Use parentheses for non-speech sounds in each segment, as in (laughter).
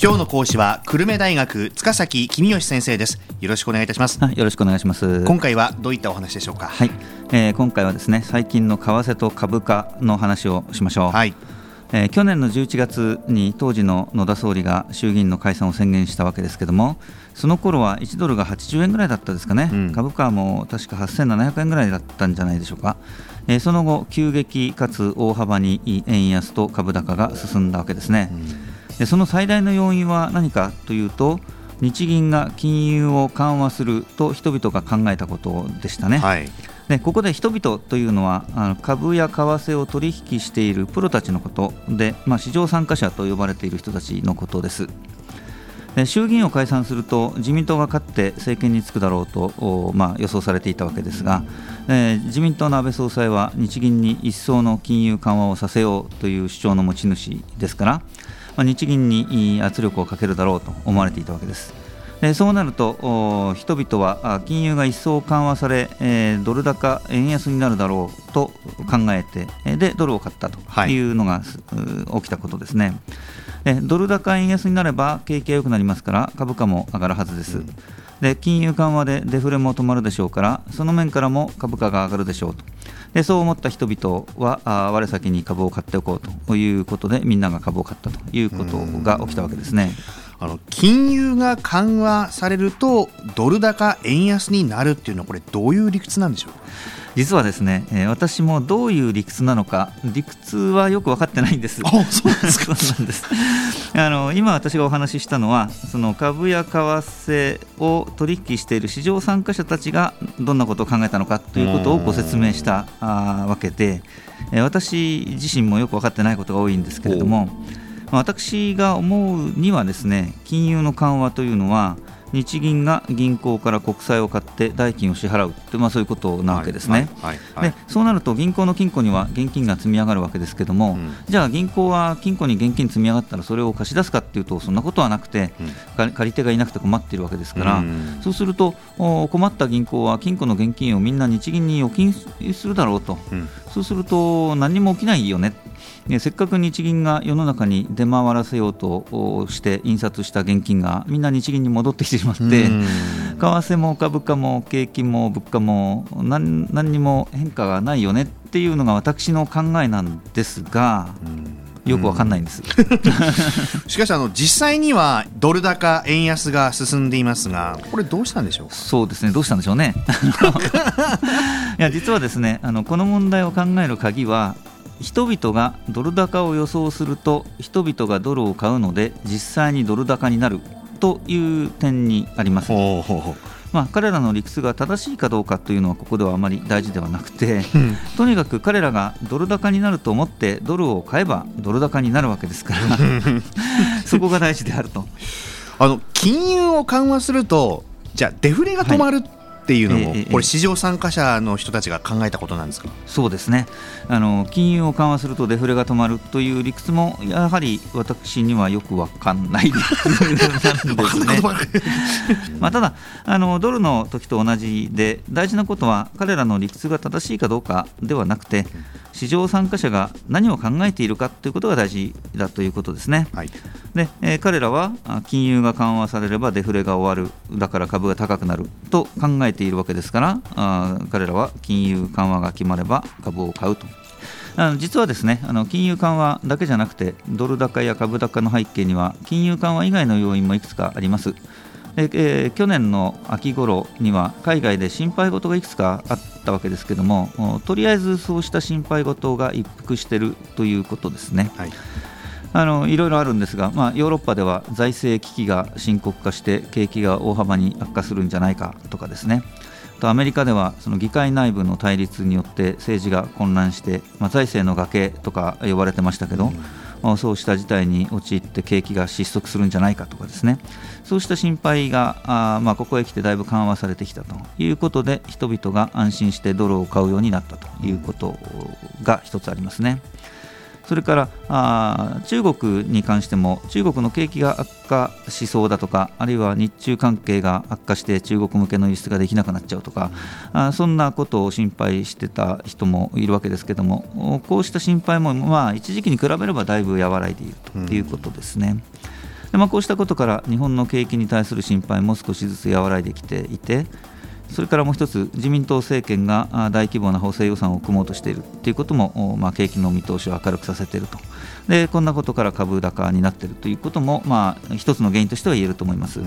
今日の講師は久留米大学塚崎公義先生です。よろしくお願いいたします。よろしくお願いします。今回はどういったお話でしょうか？はい、えー、今回はですね最近の為替と株価の話をしましょう。はい。えー、去年の11月に当時の野田総理が衆議院の解散を宣言したわけですけれどもその頃は1ドルが80円ぐらいだったですかね、うん、株価も確か8700円ぐらいだったんじゃないでしょうか、えー、その後、急激かつ大幅に円安と株高が進んだわけですね。うんでその最大の要因は何かというと日銀が金融を緩和すると人々が考えたことでしたね。はいでここで人々というのはあの株や為替を取引しているプロたちのことで、まあ、市場参加者と呼ばれている人たちのことです。で衆議院を解散すると自民党が勝って政権に就くだろうと、まあ、予想されていたわけですが、えー、自民党の安倍総裁は日銀に一層の金融緩和をさせようという主張の持ち主ですから、まあ、日銀に圧力をかけるだろうと思われていたわけです。でそうなると人々は金融が一層緩和され、えー、ドル高円安になるだろうと考えてでドルを買ったとい。うのが、はい、起きたことですね。ドル高円安になれば景気が良くなりますから株価も上がるはずです、で金融緩和でデフレも止まるでしょうからその面からも株価が上がるでしょうと。でそう思った人々はあ我先に株を買っておこうと。いうことでみんなが株を買ったということが起きたわけですね。あの金融が緩和されるとドル高円安になるっていうのはこれどういう理屈なんでしょう？実はですね、えー、私もどういう理屈なのか理屈はよく分かってないんです。あそうですか。(laughs) なんですあの今私がお話ししたのはその株や為替を取引している市場参加者たちがどんなことを考えたのかということをご説明したあわけで、え、私自身もよく分かってないことが多いんですけれども私が思うにはですね金融の緩和というのは日銀が銀行から国債を買って代金を支払う。って、まあ、そういうことなわけですね、でそうなると銀行の金庫には現金が積み上がるわけですけども、うん、じゃあ銀行は金庫に現金積み上がったらそれを貸し出すかっていうとそんなことはなくて、うん、借り手がいなくて困っているわけですから、うん、そうすると困った銀行は金庫の現金をみんな日銀に預金するだろうと、そうすると何も起きないよねせっかく日銀が世の中に出回らせようとして印刷した現金がみんな日銀に戻ってきてしまって為替も株価も景気も物価も何何にも変化がないよねっていうのが私の考えなんですが。よくわかんないんです、(laughs) しかしあの実際にはドル高円安が進んでいますがこれどうしたんでしょうそうですね。どうしたんでしょうね。(laughs) いや実はですねあのこの問題を考える鍵は人々がドル高を予想すると人々がドルを買うので実際にドル高になるという点にあります。まあ、彼らの理屈が正しいかどうかというのはここではあまり大事ではなくて、とにかく彼らがドル高になると思ってドルを買えばドル高になるわけですから (laughs) そこが大事であると。あの金融を緩和するとじゃあデフレが止まる、はいっていうのも、これ、市場参加者の人たちが考えたことなんですか？そうですね。あの、金融を緩和するとデフレが止まるという理屈も、やはり私にはよく分かんない理屈なんですね。(laughs) (laughs) まあただあの、ドルの時と同じで、大事なことは、彼らの理屈が正しいかどうかではなくて、市場参加者が何を考えているかということが大事だということですね。はい、でえー、彼らは金融が緩和されればデフレが終わる、だから株が高くなると考えているわけですからあ彼らは金融緩和が決まれば株を買うとあの実はですねあの金融緩和だけじゃなくてドル高や株高の背景には金融緩和以外の要因もいくつかあります。えー、去年の秋頃には海外で心配事がいくつかあったわけですけどもとりあえずそうした心配事が一服しているということですね。はいあのいろいろあるんですが、まあ、ヨーロッパでは財政危機が深刻化して景気が大幅に悪化するんじゃないかとかですね。とアメリカではその議会内部の対立によって政治が混乱して、まあ、財政の崖とか呼ばれてましたけど、うん、そうした事態に陥って景気が失速するんじゃないかとかですね。そうした心配があ、まあ、ここへ来てだいぶ緩和されてきたということで人々が安心してドルを買うようになったということが一つありますね。それからあ中国に関しても中国の景気が悪化しそうだとかあるいは日中関係が悪化して中国向けの輸出ができなくなっちゃうとかあそんなことを心配してた人もいるわけですけどもこうした心配も、まあ、一時期に比べればだいぶ和らいでいるということですね。でまあ、こうしたことから日本の景気に対する心配も少しずつ和らいできていてそれからもう一つ自民党政権が大規模な補正予算を組もうとしているということも、まあ、景気の見通しを明るくさせていると。でこんなことから株高になっているということも、まあ、一つの原因としては言えると思います。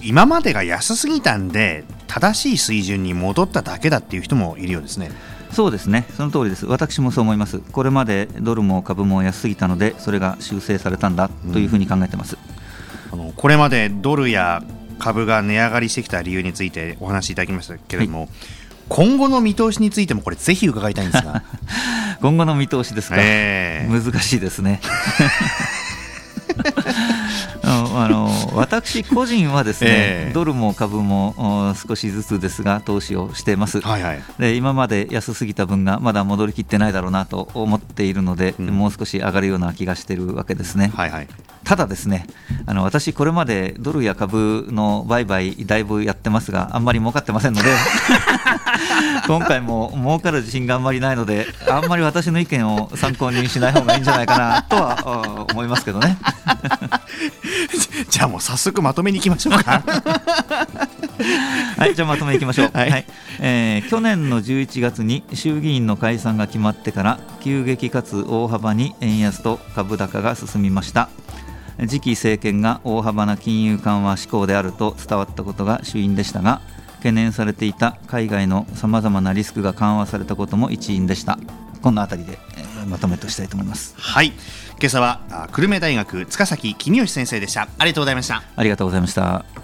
今までが安すぎたんで正しい水準に戻っただけだっていう人もいるようですね。そうですね、その通りです、私もそう思います、これまでドルも株も安すぎたので、それが修正されたんだというふうに考えてます、うん、あのこれまでドルや株が値上がりしてきた理由についてお話しいただきましたけれども、はい、今後の見通しについても、これ、ぜひ伺いたいんですが。(laughs) 今後の見通しですか、えー、難しいですね。(laughs) あの私個人はですね、えー、ドルも株も少しずつですが投資をしています、はいはい、で今まで安すぎた分がまだ戻りきってないだろうなと思っているので、うん、もう少し上がるような気がしているわけですね、はいはい、ただですねあの私これまでドルや株の売買だいぶやってますがあんまり儲かってませんので (laughs) 今回も儲かる自信があんまりないのであんまり私の意見を参考にしない方がいいんじゃないかなとは思いますけどね。(laughs) じゃあもう早速まとめにいきましょうか。はいじゃあまとめいきましょう、はい、はい、えー、去年の11月に衆議院の解散が決まってから急激かつ大幅に円安と株高が進みました次期政権が大幅な金融緩和志向であると伝わったことが主因でしたが懸念されていた海外のさまざまなリスクが緩和されたことも一因でした。こんなあたりで、えー、まとめとしたいと思います。はい今朝は久留米大学塚崎公義先生でした。ありがとうございました。ありがとうございました